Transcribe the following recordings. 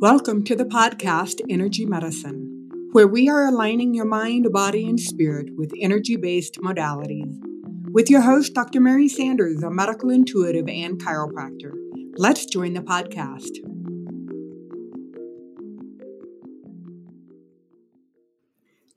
Welcome to the podcast Energy Medicine, where we are aligning your mind, body, and spirit with energy based modalities. With your host, Dr. Mary Sanders, a medical intuitive and chiropractor. Let's join the podcast.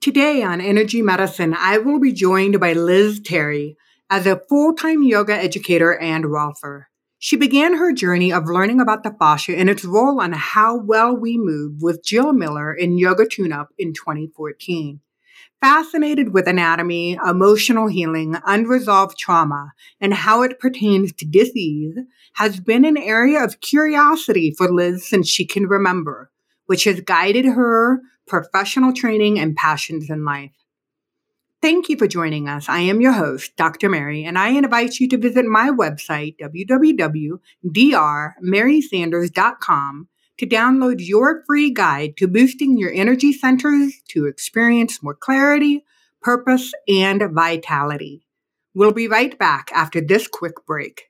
Today on Energy Medicine, I will be joined by Liz Terry as a full time yoga educator and Rolfer. She began her journey of learning about the fascia and its role on how well we move with Jill Miller in Yoga Tune Up in 2014. Fascinated with anatomy, emotional healing, unresolved trauma, and how it pertains to disease has been an area of curiosity for Liz since she can remember, which has guided her professional training and passions in life. Thank you for joining us. I am your host, Dr. Mary, and I invite you to visit my website, www.drmarysanders.com, to download your free guide to boosting your energy centers to experience more clarity, purpose, and vitality. We'll be right back after this quick break.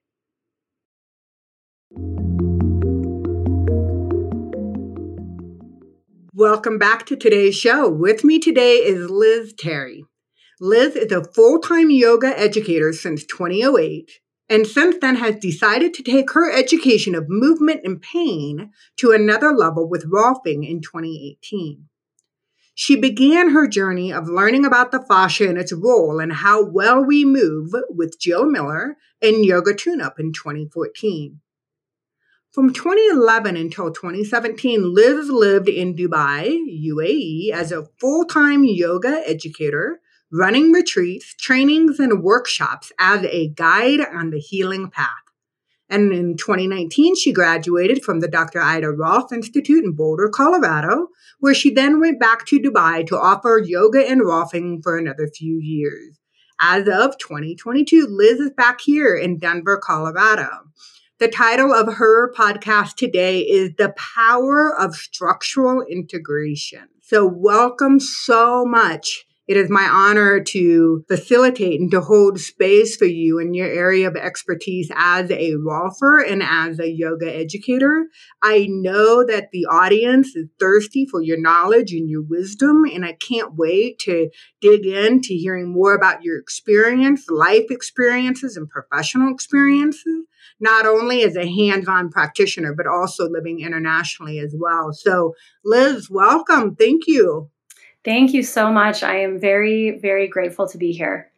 Welcome back to today's show. With me today is Liz Terry. Liz is a full time yoga educator since 2008 and since then has decided to take her education of movement and pain to another level with Rolfing in 2018. She began her journey of learning about the fascia and its role and how well we move with Jill Miller and Yoga Tune Up in 2014. From 2011 until 2017, Liz lived in Dubai, UAE, as a full time yoga educator running retreats, trainings, and workshops as a guide on the healing path. And in 2019, she graduated from the Dr. Ida Rolf Institute in Boulder, Colorado, where she then went back to Dubai to offer yoga and Rolfing for another few years. As of 2022, Liz is back here in Denver, Colorado. The title of her podcast today is The Power of Structural Integration. So, welcome so much it is my honor to facilitate and to hold space for you in your area of expertise as a rolfer and as a yoga educator. I know that the audience is thirsty for your knowledge and your wisdom, and I can't wait to dig into hearing more about your experience, life experiences, and professional experiences not only as a hands on practitioner, but also living internationally as well. So, Liz, welcome. Thank you. Thank you so much. I am very, very grateful to be here,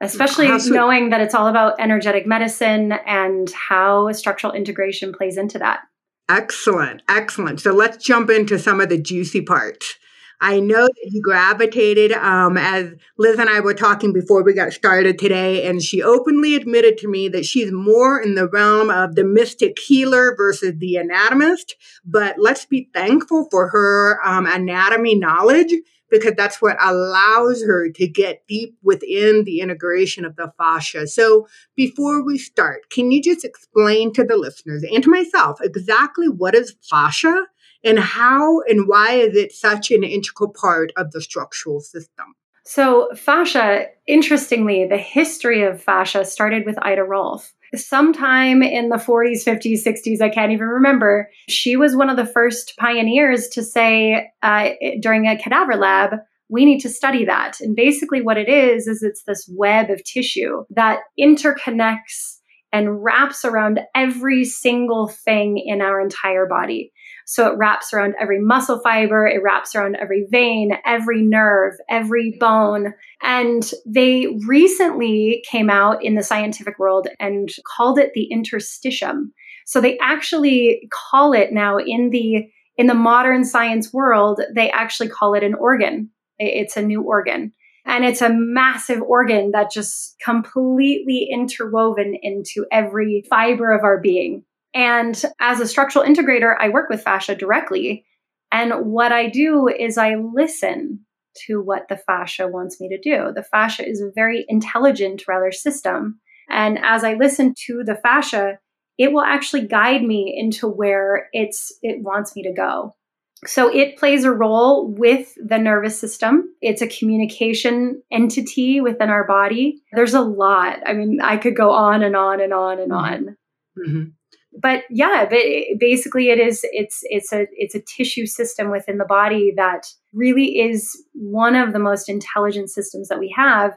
especially knowing that it's all about energetic medicine and how structural integration plays into that. Excellent. Excellent. So let's jump into some of the juicy parts. I know that you gravitated, um, as Liz and I were talking before we got started today, and she openly admitted to me that she's more in the realm of the mystic healer versus the anatomist. But let's be thankful for her um, anatomy knowledge because that's what allows her to get deep within the integration of the fascia. So, before we start, can you just explain to the listeners and to myself exactly what is fascia and how and why is it such an integral part of the structural system? So, fascia, interestingly, the history of fascia started with Ida Rolf. Sometime in the 40s, 50s, 60s, I can't even remember, she was one of the first pioneers to say uh, during a cadaver lab, we need to study that. And basically, what it is, is it's this web of tissue that interconnects and wraps around every single thing in our entire body. So it wraps around every muscle fiber, it wraps around every vein, every nerve, every bone. And they recently came out in the scientific world and called it the interstitium. So they actually call it now in the in the modern science world, they actually call it an organ. It's a new organ. And it's a massive organ that just completely interwoven into every fiber of our being. And as a structural integrator, I work with fascia directly. And what I do is I listen to what the fascia wants me to do. The fascia is a very intelligent, rather, system. And as I listen to the fascia, it will actually guide me into where it's it wants me to go. So it plays a role with the nervous system. It's a communication entity within our body. There's a lot. I mean, I could go on and on and on and mm-hmm. on. Mm-hmm. But yeah, but basically it is it's it's a it's a tissue system within the body that really is one of the most intelligent systems that we have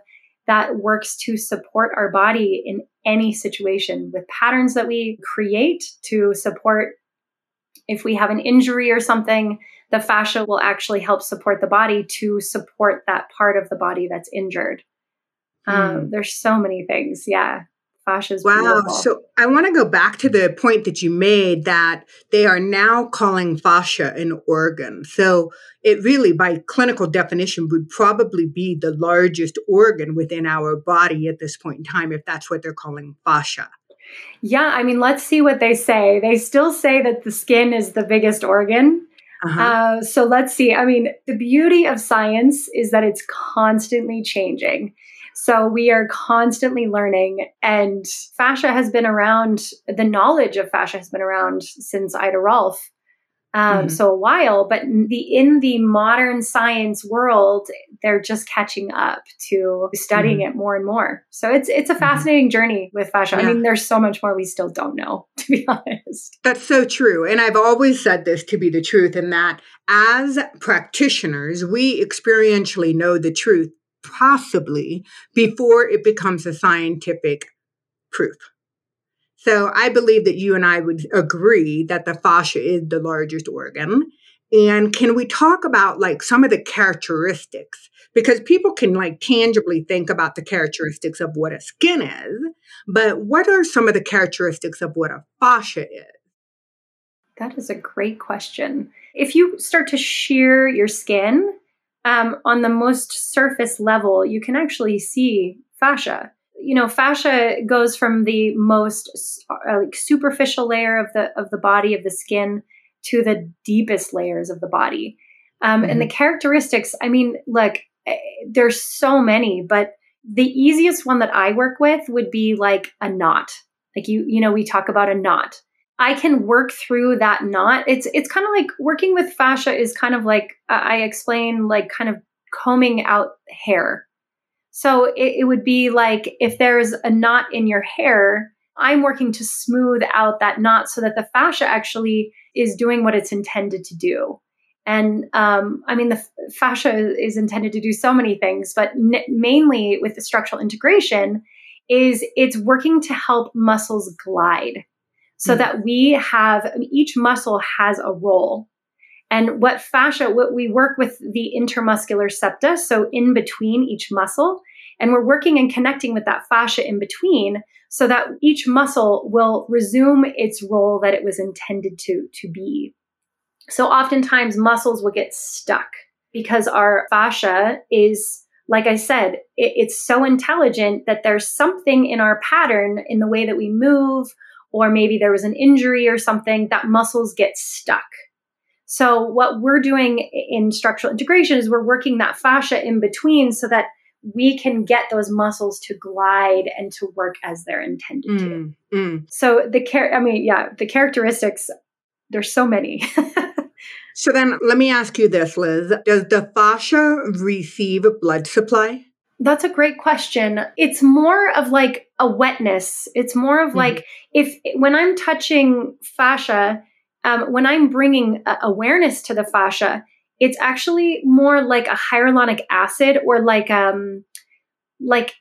that works to support our body in any situation with patterns that we create to support if we have an injury or something the fascia will actually help support the body to support that part of the body that's injured um, hmm. there's so many things yeah wow beautiful. so i want to go back to the point that you made that they are now calling fascia an organ so it really by clinical definition would probably be the largest organ within our body at this point in time if that's what they're calling fascia yeah i mean let's see what they say they still say that the skin is the biggest organ uh-huh. Uh, so let's see. I mean, the beauty of science is that it's constantly changing. So we are constantly learning, and fascia has been around, the knowledge of fascia has been around since Ida Rolf. Um, mm-hmm. So a while, but the in the modern science world, they're just catching up to studying mm-hmm. it more and more. So it's it's a mm-hmm. fascinating mm-hmm. journey with fascia. Yeah. I mean, there's so much more we still don't know, to be honest. That's so true, and I've always said this to be the truth, in that as practitioners, we experientially know the truth possibly before it becomes a scientific proof. So I believe that you and I would agree that the fascia is the largest organ. And can we talk about like some of the characteristics? Because people can like tangibly think about the characteristics of what a skin is, but what are some of the characteristics of what a fascia is? That is a great question. If you start to shear your skin, um, on the most surface level, you can actually see fascia. You know, fascia goes from the most uh, like superficial layer of the of the body of the skin to the deepest layers of the body. Um, mm-hmm. And the mm-hmm. characteristics, I mean, look, eh, there's so many, but the easiest one that I work with would be like a knot. Like you, you know, we talk about a knot. I can work through that knot. It's it's kind of like working with fascia is kind of like I explain like kind of combing out hair. So it, it would be like if there's a knot in your hair, I'm working to smooth out that knot so that the fascia actually is doing what it's intended to do. And um, I mean, the fascia is intended to do so many things, but n- mainly with the structural integration, is it's working to help muscles glide so mm-hmm. that we have each muscle has a role. And what fascia, what we work with the intermuscular septa, so in between each muscle, and we're working and connecting with that fascia in between so that each muscle will resume its role that it was intended to, to be. So oftentimes muscles will get stuck because our fascia is, like I said, it, it's so intelligent that there's something in our pattern in the way that we move or maybe there was an injury or something, that muscles get stuck. So, what we're doing in structural integration is we're working that fascia in between so that we can get those muscles to glide and to work as they're intended mm, to. Mm. So, the care, I mean, yeah, the characteristics, there's so many. so, then let me ask you this, Liz Does the fascia receive blood supply? That's a great question. It's more of like a wetness. It's more of mm-hmm. like if when I'm touching fascia, um, when I'm bringing awareness to the fascia, it's actually more like a hyaluronic acid or like um like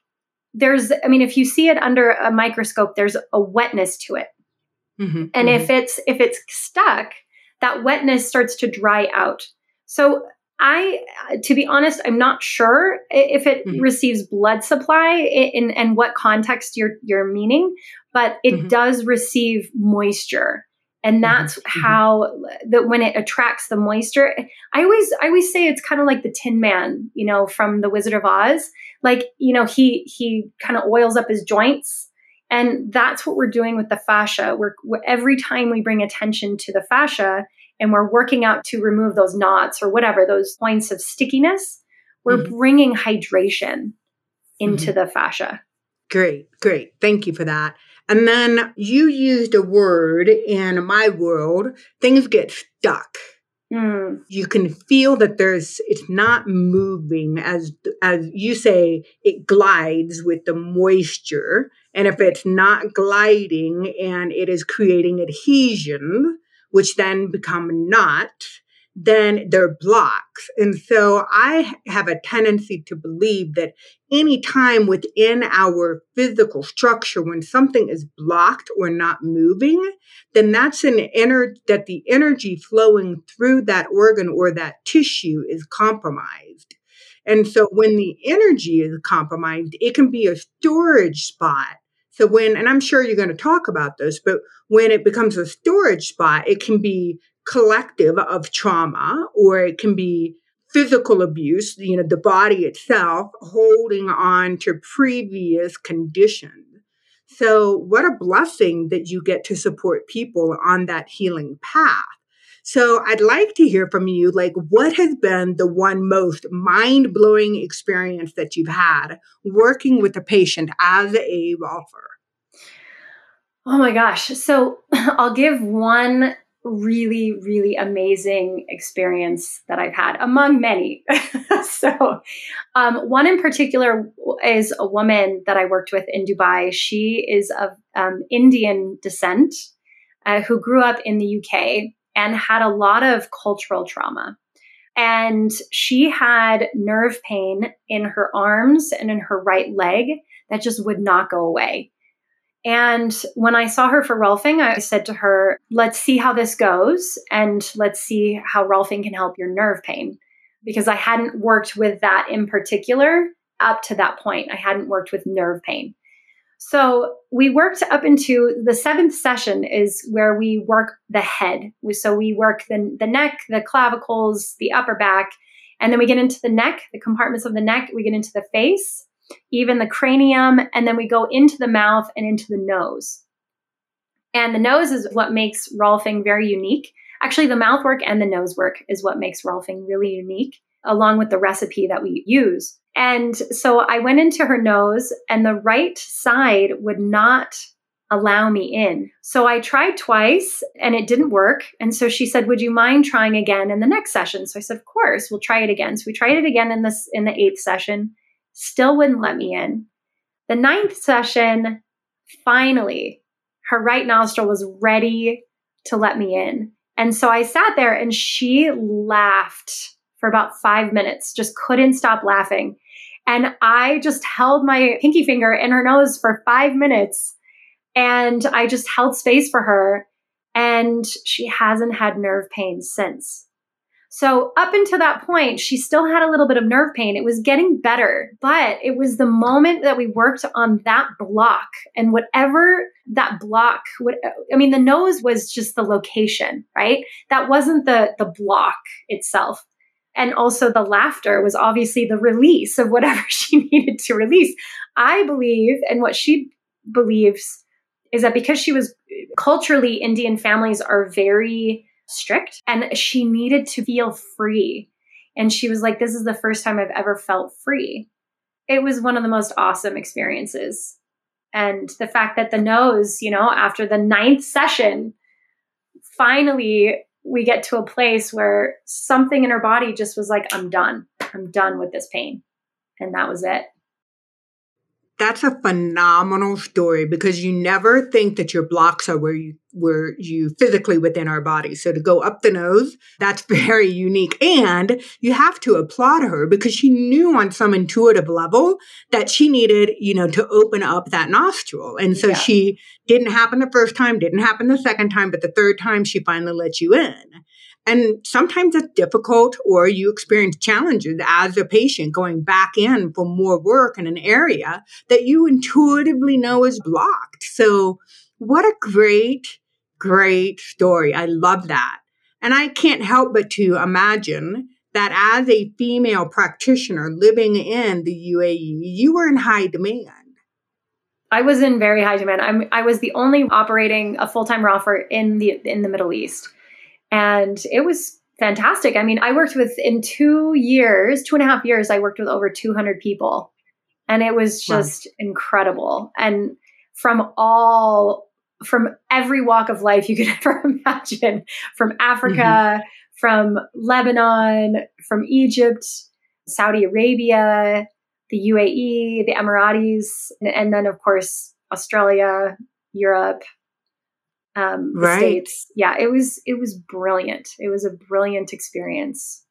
there's I mean if you see it under a microscope, there's a wetness to it. Mm-hmm. And mm-hmm. if it's if it's stuck, that wetness starts to dry out. So I, to be honest, I'm not sure if it mm-hmm. receives blood supply in, and what context you're you're meaning, but it mm-hmm. does receive moisture, and mm-hmm. that's mm-hmm. how that when it attracts the moisture. I always I always say it's kind of like the Tin Man, you know, from the Wizard of Oz. Like you know, he he kind of oils up his joints, and that's what we're doing with the fascia. We're, we're every time we bring attention to the fascia and we're working out to remove those knots or whatever, those points of stickiness, we're mm-hmm. bringing hydration into mm-hmm. the fascia. Great, great. Thank you for that. And then you used a word in my world, things get stuck. Mm. You can feel that there's it's not moving as as you say it glides with the moisture And if it's not gliding and it is creating adhesion, which then become knots, then they're blocks. And so I have a tendency to believe that any time within our physical structure, when something is blocked or not moving, then that's an inner that the energy flowing through that organ or that tissue is compromised. And so when the energy is compromised, it can be a storage spot. So when, and I'm sure you're going to talk about this, but when it becomes a storage spot, it can be collective of trauma or it can be physical abuse, you know, the body itself holding on to previous conditions. So, what a blessing that you get to support people on that healing path. So, I'd like to hear from you like, what has been the one most mind blowing experience that you've had working with a patient as a Rolfer? Oh my gosh. So, I'll give one really, really amazing experience that I've had among many. so, um, one in particular is a woman that I worked with in Dubai. She is of um, Indian descent uh, who grew up in the UK and had a lot of cultural trauma. And she had nerve pain in her arms and in her right leg that just would not go away. And when I saw her for Rolfing, I said to her, let's see how this goes and let's see how Rolfing can help your nerve pain. Because I hadn't worked with that in particular up to that point. I hadn't worked with nerve pain. So we worked up into the seventh session is where we work the head. So we work the, the neck, the clavicles, the upper back, and then we get into the neck, the compartments of the neck, we get into the face, even the cranium, and then we go into the mouth and into the nose. And the nose is what makes Rolfing very unique. Actually, the mouth work and the nose work is what makes Rolfing really unique, along with the recipe that we use. And so I went into her nose, and the right side would not allow me in. So I tried twice and it didn't work. And so she said, "Would you mind trying again in the next session?" So I said, "Of course, we'll try it again." So we tried it again in this in the eighth session still wouldn't let me in. The ninth session, finally, her right nostril was ready to let me in. And so I sat there and she laughed for about five minutes, just couldn't stop laughing. And I just held my pinky finger in her nose for five minutes and I just held space for her. And she hasn't had nerve pain since. So up until that point, she still had a little bit of nerve pain. It was getting better, but it was the moment that we worked on that block and whatever that block would, I mean, the nose was just the location, right? That wasn't the, the block itself. And also the laughter was obviously the release of whatever she needed to release. I believe, and what she believes is that because she was culturally, Indian families are very strict and she needed to feel free. And she was like, This is the first time I've ever felt free. It was one of the most awesome experiences. And the fact that the nose, you know, after the ninth session, finally we get to a place where something in her body just was like, I'm done. I'm done with this pain. And that was it that's a phenomenal story because you never think that your blocks are where you where you physically within our body. So to go up the nose, that's very unique. And you have to applaud her because she knew on some intuitive level that she needed, you know, to open up that nostril. And so yeah. she didn't happen the first time, didn't happen the second time, but the third time she finally let you in. And sometimes it's difficult, or you experience challenges as a patient going back in for more work in an area that you intuitively know is blocked. So, what a great, great story. I love that. And I can't help but to imagine that as a female practitioner living in the UAE, you were in high demand. I was in very high demand. I'm, I was the only operating a full time Rolfer in the in the Middle East. And it was fantastic. I mean, I worked with, in two years, two and a half years, I worked with over 200 people. And it was just wow. incredible. And from all, from every walk of life you could ever imagine, from Africa, mm-hmm. from Lebanon, from Egypt, Saudi Arabia, the UAE, the Emiratis, and then, of course, Australia, Europe, um, Right. States. Yeah, it was it was brilliant. It was a brilliant experience.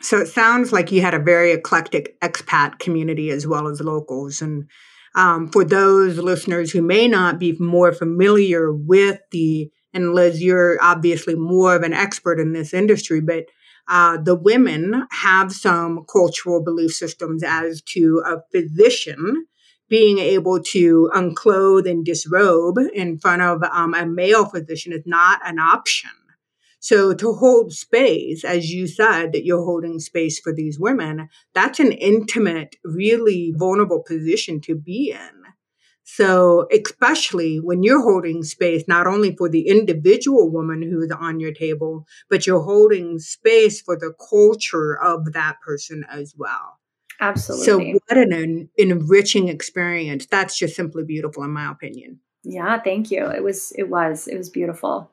So it sounds like you had a very eclectic expat community as well as locals. And um, for those listeners who may not be more familiar with the, and Liz, you're obviously more of an expert in this industry, but uh, the women have some cultural belief systems as to a physician being able to unclothe and disrobe in front of um, a male physician is not an option. So to hold space, as you said, that you're holding space for these women, that's an intimate, really vulnerable position to be in. So especially when you're holding space, not only for the individual woman who's on your table, but you're holding space for the culture of that person as well. Absolutely. So what an, en- enriching experience. That's just simply beautiful in my opinion. yeah, thank you. It was it was it was beautiful.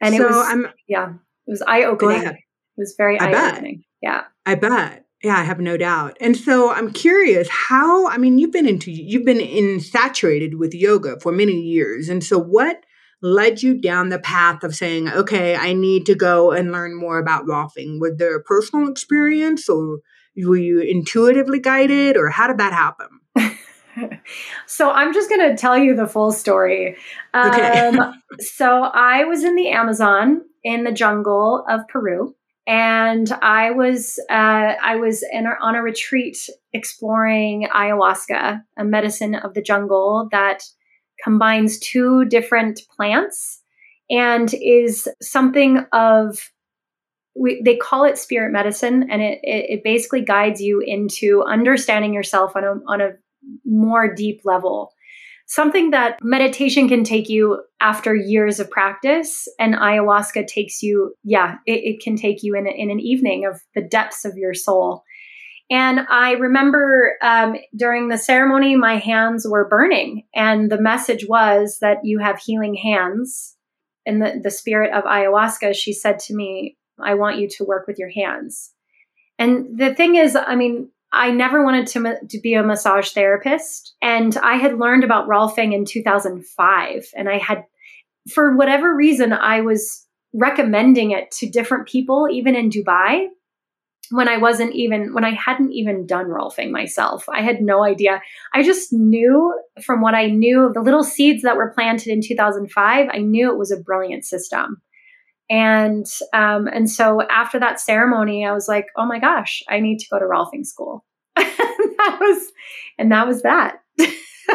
And so it was I'm yeah, it was eye opening. It was very eye opening. Yeah. I bet. Yeah, I have no doubt. And so I'm curious how, I mean, you've been into, you've been in saturated with yoga for many years. And so what led you down the path of saying, okay, I need to go and learn more about Rolfing? Was there a personal experience or were you intuitively guided or how did that happen? so I'm just going to tell you the full story. Okay. Um, so I was in the Amazon in the jungle of Peru, and I was uh, I was in on a retreat exploring ayahuasca, a medicine of the jungle that combines two different plants and is something of we, they call it spirit medicine, and it, it it basically guides you into understanding yourself on a on a more deep level. Something that meditation can take you after years of practice, and ayahuasca takes you, yeah, it, it can take you in, in an evening of the depths of your soul. And I remember um, during the ceremony, my hands were burning, and the message was that you have healing hands. In the, the spirit of ayahuasca, she said to me, I want you to work with your hands. And the thing is, I mean, I never wanted to, to be a massage therapist. And I had learned about Rolfing in 2005. And I had, for whatever reason, I was recommending it to different people, even in Dubai, when I wasn't even, when I hadn't even done Rolfing myself. I had no idea. I just knew from what I knew of the little seeds that were planted in 2005, I knew it was a brilliant system and um, and so after that ceremony i was like oh my gosh i need to go to rolfing school that was and that was that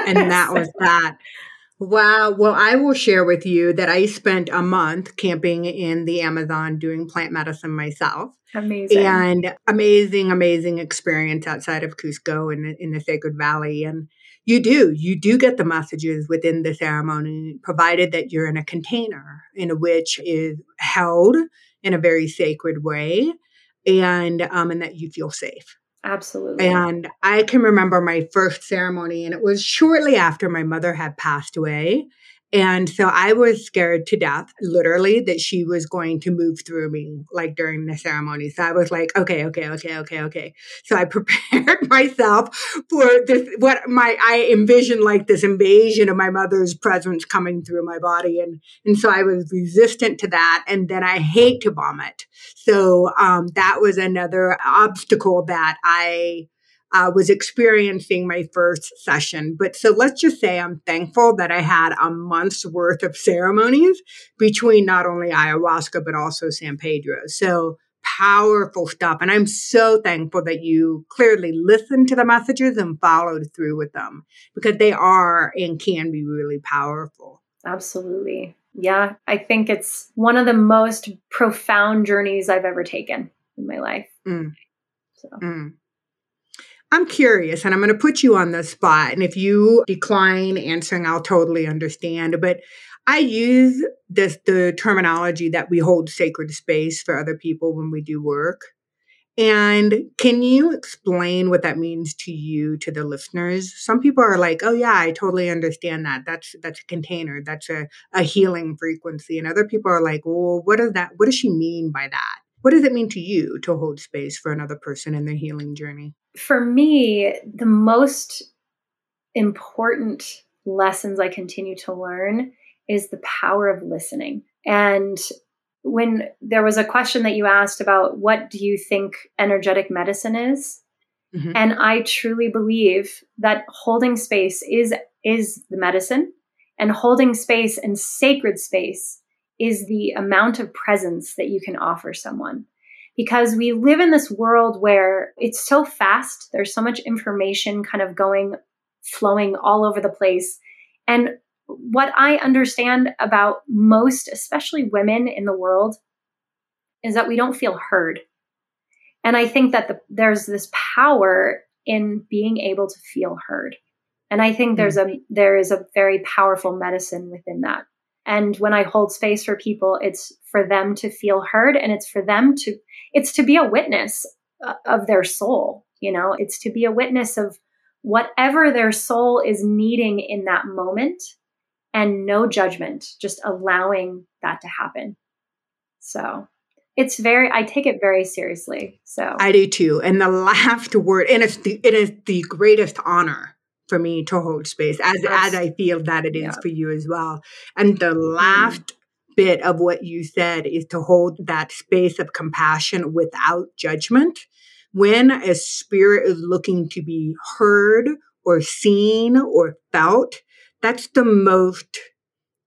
and that was that. Wow. Well, I will share with you that I spent a month camping in the Amazon doing plant medicine myself. amazing And amazing, amazing experience outside of Cusco in the, in the Sacred Valley. And you do, you do get the messages within the ceremony, provided that you're in a container in which is held in a very sacred way and um, and that you feel safe. absolutely And I can remember my first ceremony, and it was shortly after my mother had passed away. And so I was scared to death, literally, that she was going to move through me like during the ceremony. So I was like, okay, okay, okay, okay, okay. So I prepared myself for this, what my, I envisioned like this invasion of my mother's presence coming through my body. And, and so I was resistant to that. And then I hate to vomit. So um, that was another obstacle that I uh, was experiencing my first session. But so let's just say I'm thankful that I had a month's worth of ceremonies between not only ayahuasca, but also San Pedro. So powerful stuff. And I'm so thankful that you clearly listened to the messages and followed through with them because they are and can be really powerful. absolutely yeah i think it's one of the most profound journeys i've ever taken in my life Mm. so Mm. I'm curious, and I'm going to put you on the spot. And if you decline answering, I'll totally understand. But I use this the terminology that we hold sacred space for other people when we do work. And can you explain what that means to you, to the listeners? Some people are like, "Oh yeah, I totally understand that. That's that's a container. That's a, a healing frequency." And other people are like, "Well, what does that? What does she mean by that? What does it mean to you to hold space for another person in their healing journey?" for me, the most important lessons I continue to learn is the power of listening. And when there was a question that you asked about what do you think energetic medicine is? Mm-hmm. And I truly believe that holding space is is the medicine and holding space and sacred space is the amount of presence that you can offer someone. Because we live in this world where it's so fast, there's so much information kind of going, flowing all over the place. And what I understand about most, especially women in the world, is that we don't feel heard. And I think that the, there's this power in being able to feel heard. And I think there's hmm. a there is a very powerful medicine within that. And when I hold space for people, it's for them to feel heard and it's for them to it's to be a witness uh, of their soul, you know, it's to be a witness of whatever their soul is needing in that moment and no judgment, just allowing that to happen. So it's very i take it very seriously so. I do too. And the last word and it's the it is the greatest honor for me to hold space as as i feel that it is yeah. for you as well and the mm-hmm. last mm. bit of what you said is to hold that space of compassion without judgment when a spirit is looking to be heard or seen or felt that's the most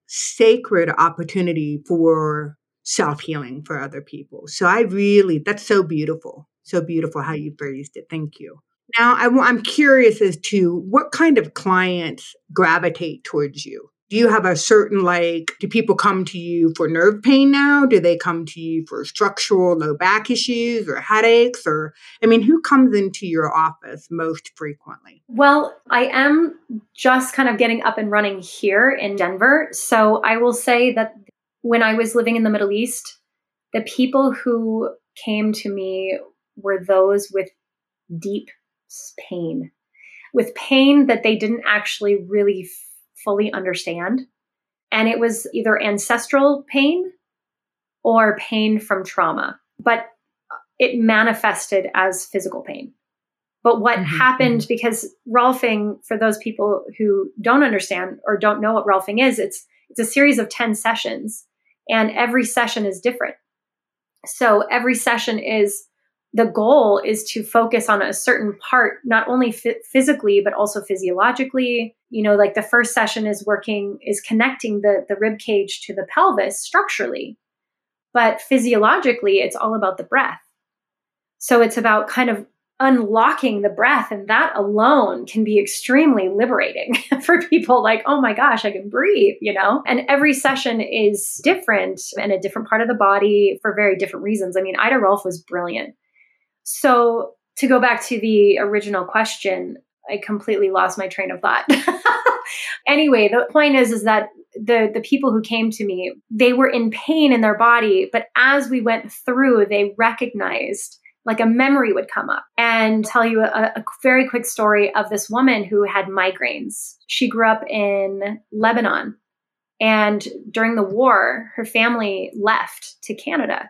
sacred opportunity for self healing for other people. So I really, that's so beautiful. So beautiful how you phrased it. Thank you. Now, I, am curious as to what kind of clients gravitate towards you. Do you have a certain, like, do people come to you for nerve pain now? Do they come to you for structural low back issues or headaches? Or, I mean, who comes into your office most frequently? Well, I am just kind of getting up and running here in Denver. So I will say that when I was living in the Middle East, the people who came to me were those with deep pain, with pain that they didn't actually really f- fully understand. And it was either ancestral pain or pain from trauma, but it manifested as physical pain. But what mm-hmm. happened mm-hmm. because Rolfing, for those people who don't understand or don't know what Rolfing is, it's it's a series of 10 sessions and every session is different. So every session is the goal is to focus on a certain part, not only f- physically, but also physiologically. You know, like the first session is working, is connecting the, the rib cage to the pelvis structurally. But physiologically, it's all about the breath. So it's about kind of unlocking the breath and that alone can be extremely liberating for people like oh my gosh i can breathe you know and every session is different and a different part of the body for very different reasons i mean ida rolf was brilliant so to go back to the original question i completely lost my train of thought anyway the point is is that the the people who came to me they were in pain in their body but as we went through they recognized like a memory would come up and tell you a, a, very quick story of this woman who had migraines. She grew up in Lebanon. And during the war, her family left to Canada.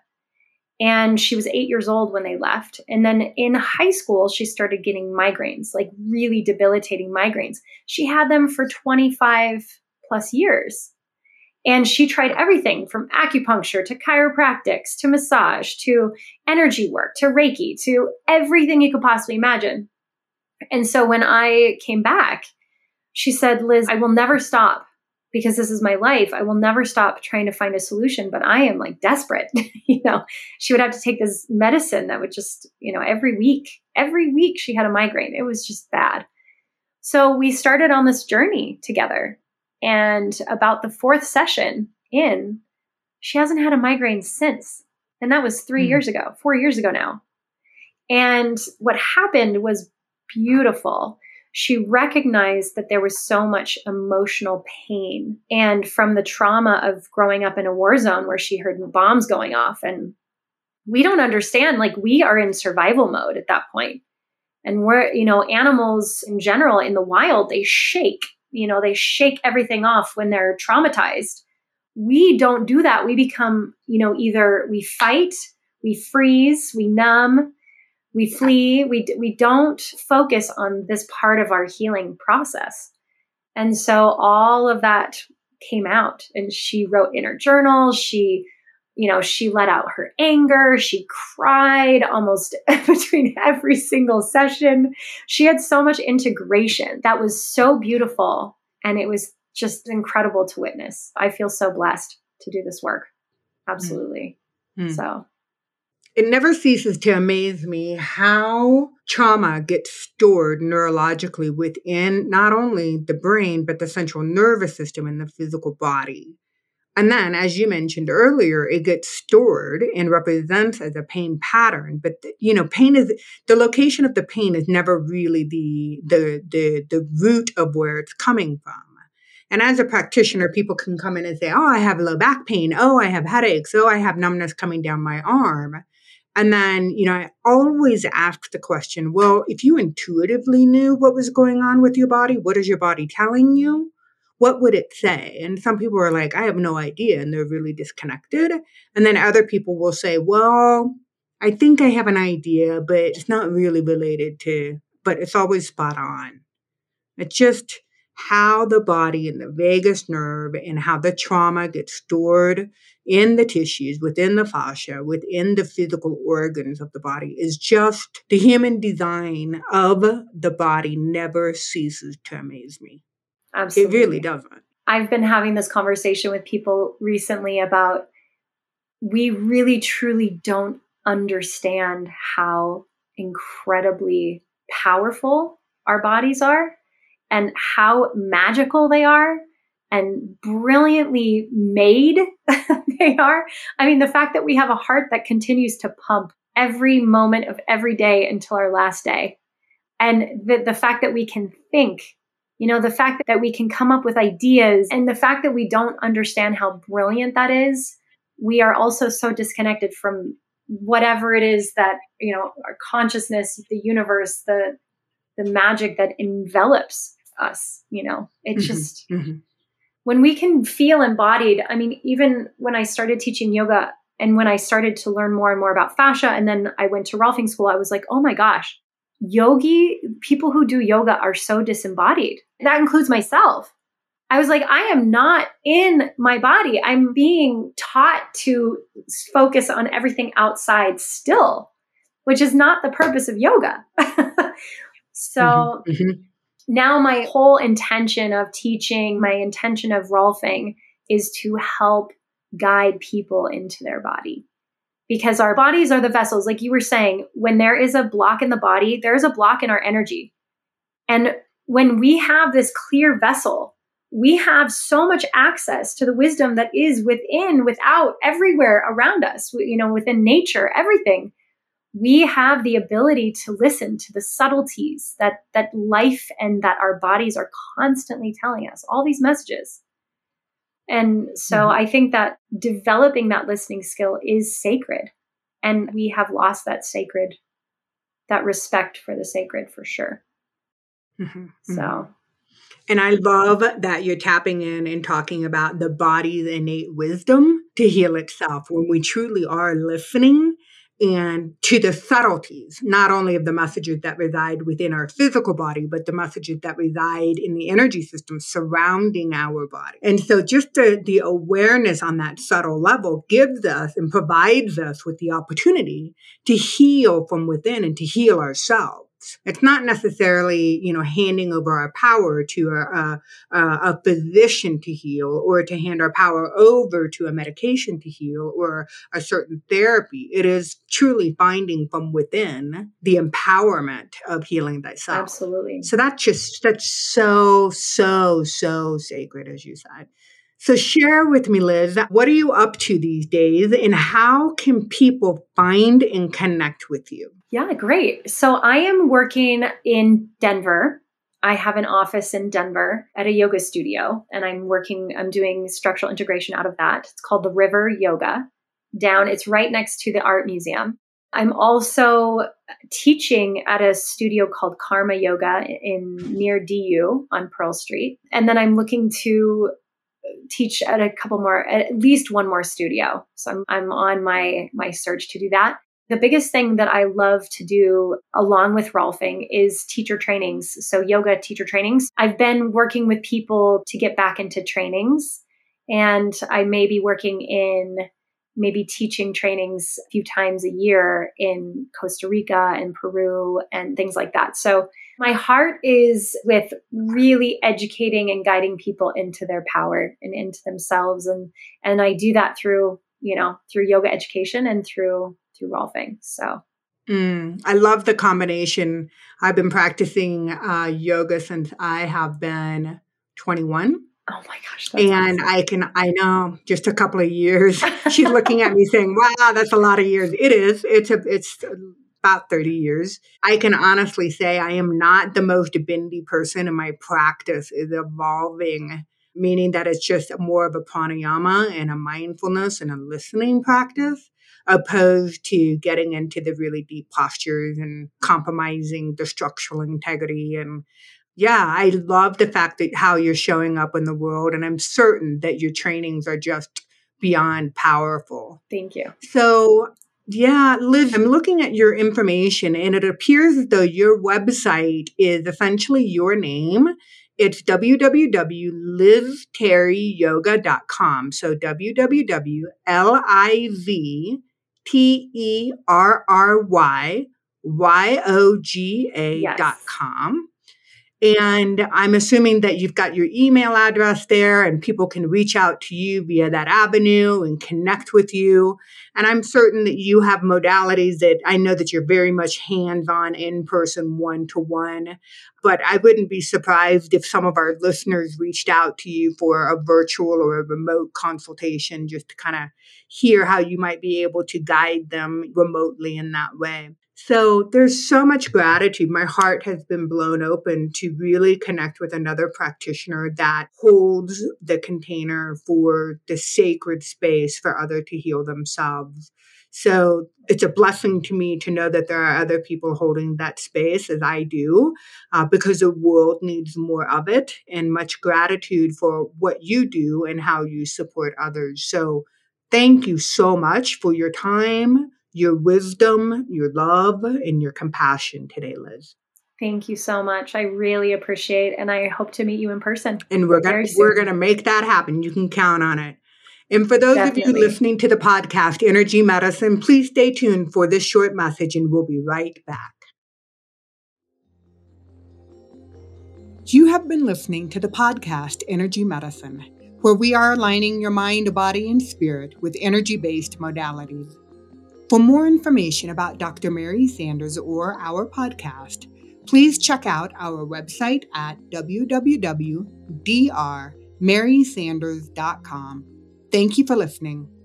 And she was eight years old when they left. And then in high school, she started getting migraines, like really debilitating migraines. She had them for 25 plus years. And she tried everything from acupuncture to chiropractics to massage to energy work to Reiki to everything you could possibly imagine. And so when I came back, she said, Liz, I will never stop because this is my life. I will never stop trying to find a solution, but I am like desperate. you know, she would have to take this medicine that would just, you know, every week, every week she had a migraine. It was just bad. So we started on this journey together. And about the fourth session in, she hasn't had a migraine since. And that was 3 mm. years ago, four years ago now. And what happened was beautiful. She recognized that there was so much emotional pain. And from the trauma of growing up in a war zone where she heard bombs going off, and we don't understand, like, we are in survival mode at that point. And we're, you know, animals in general in the wild, they shake you know, they shake everything off when they're traumatized. We don't do that. We become, you know, either we fight, we freeze, we numb, we flee. We, we don't focus on this part of our healing process. And so all of that came out and she wrote in her journal. She, you know, she let out her anger. She cried almost between every single session. She had so much integration that was so beautiful. And it was just incredible to witness. I feel so blessed to do this work. Absolutely. Mm. So it never ceases to amaze me how trauma gets stored neurologically within not only the brain, but the central nervous system and the physical body. And then, as you mentioned earlier, it gets stored and represents as a pain pattern. But you know, pain is the location of the pain is never really the the the the root of where it's coming from. And as a practitioner, people can come in and say, "Oh, I have low back pain. Oh, I have headaches. Oh, I have numbness coming down my arm." And then, you know, I always ask the question well, if you intuitively knew what was going on with your body, what is your body telling you? What would it say? And some people are like, I have no idea. And they're really disconnected. And then other people will say, well, I think I have an idea, but it's not really related to, but it's always spot on. It's just, how the body and the vagus nerve and how the trauma gets stored in the tissues, within the fascia, within the physical organs of the body is just the human design of the body never ceases to amaze me. Absolutely. It really doesn't. I've been having this conversation with people recently about we really truly don't understand how incredibly powerful our bodies are and how magical they are and brilliantly made they are. I mean, the fact that we have a heart that continues to pump every moment of every day until our last day. And the, the fact that we can think, you know, the fact that we can come up with ideas and the fact that we don't understand how brilliant that is, we are also so disconnected from whatever it is that, you know, our consciousness, the universe, the the magic that envelops us you know it mm-hmm. just mm-hmm. when we can feel embodied i mean even when i started teaching yoga and when i started to learn more and more about fascia and then i went to rolfing school i was like oh my gosh yogi people who do yoga are so disembodied that includes myself I was like, I am not in my body. I'm being taught to focus on everything outside still, which is not the purpose of yoga. so, mm-hmm. Mm-hmm now my whole intention of teaching, my intention of Rolfing is to help guide people into their body. Because our bodies are the vessels. Like you were saying, when there is a block in the body, there is a block in our energy. And when we have this clear vessel, we have so much access to the wisdom that is within, without, everywhere around us, you know, within nature, everything we have the ability to listen to the subtleties that that life and that our bodies are constantly telling us all these messages and so mm-hmm. i think that developing that listening skill is sacred and we have lost that sacred that respect for the sacred for sure mm-hmm. so mm-hmm. and I love that you're tapping in and talking about the body's innate wisdom to heal itself. When we truly are listening and to the subtleties, not only of the messages that reside within our physical body, but the messages that reside in the energy system surrounding our body. And so just the, the awareness on that subtle level gives us and provides us with the opportunity to heal from within and to heal ourselves. It's not necessarily, you know, handing over our power to a, a, a, physician to heal or to hand our power over to a medication to heal or a certain therapy. It is truly finding from within the empowerment of healing thyself. Absolutely. So that's just, that's so, so, so sacred, as you said. So, share with me, Liz, what are you up to these days and how can people find and connect with you? Yeah, great. So, I am working in Denver. I have an office in Denver at a yoga studio, and I'm working, I'm doing structural integration out of that. It's called the River Yoga down, it's right next to the art museum. I'm also teaching at a studio called Karma Yoga in near DU on Pearl Street. And then I'm looking to teach at a couple more, at least one more studio. So I'm, I'm on my, my search to do that. The biggest thing that I love to do along with Rolfing is teacher trainings. So, yoga teacher trainings. I've been working with people to get back into trainings, and I may be working in maybe teaching trainings a few times a year in Costa Rica and Peru and things like that. So, my heart is with really educating and guiding people into their power and into themselves and and I do that through, you know, through yoga education and through through Rolfing. So mm, I love the combination. I've been practicing uh, yoga since I have been 21. Oh my gosh. and awesome. I can, I know just a couple of years. She's looking at me saying, wow, that's a lot of years. It is. It's a, it's about 30 years. I can honestly say I am not the most bindi person and my practice is evolving, meaning that it's just more of a pranayama and a mindfulness and a listening practice opposed to getting into the really deep postures and compromising the structural integrity and yeah, I love the fact that how you're showing up in the world and I'm certain that your trainings are just beyond powerful. Thank you. So, yeah, Liz, I'm looking at your information and it appears as though your website is essentially your name. It's www.lizterryyoga.com. So www.liz T E R R Y Y O G A dot com. And I'm assuming that you've got your email address there and people can reach out to you via that avenue and connect with you. And I'm certain that you have modalities that I know that you're very much hands on, in person, one to one. But I wouldn't be surprised if some of our listeners reached out to you for a virtual or a remote consultation just to kind of hear how you might be able to guide them remotely in that way. So there's so much gratitude. My heart has been blown open to really connect with another practitioner that holds the container for the sacred space for other to heal themselves. So it's a blessing to me to know that there are other people holding that space as I do, uh, because the world needs more of it, and much gratitude for what you do and how you support others. So thank you so much for your time your wisdom, your love, and your compassion today, Liz. Thank you so much. I really appreciate and I hope to meet you in person. And we're gonna we're gonna make that happen. You can count on it. And for those Definitely. of you listening to the podcast Energy Medicine, please stay tuned for this short message and we'll be right back. You have been listening to the podcast Energy Medicine, where we are aligning your mind, body, and spirit with energy based modalities. For more information about Dr. Mary Sanders or our podcast, please check out our website at www.drmarysanders.com. Thank you for listening.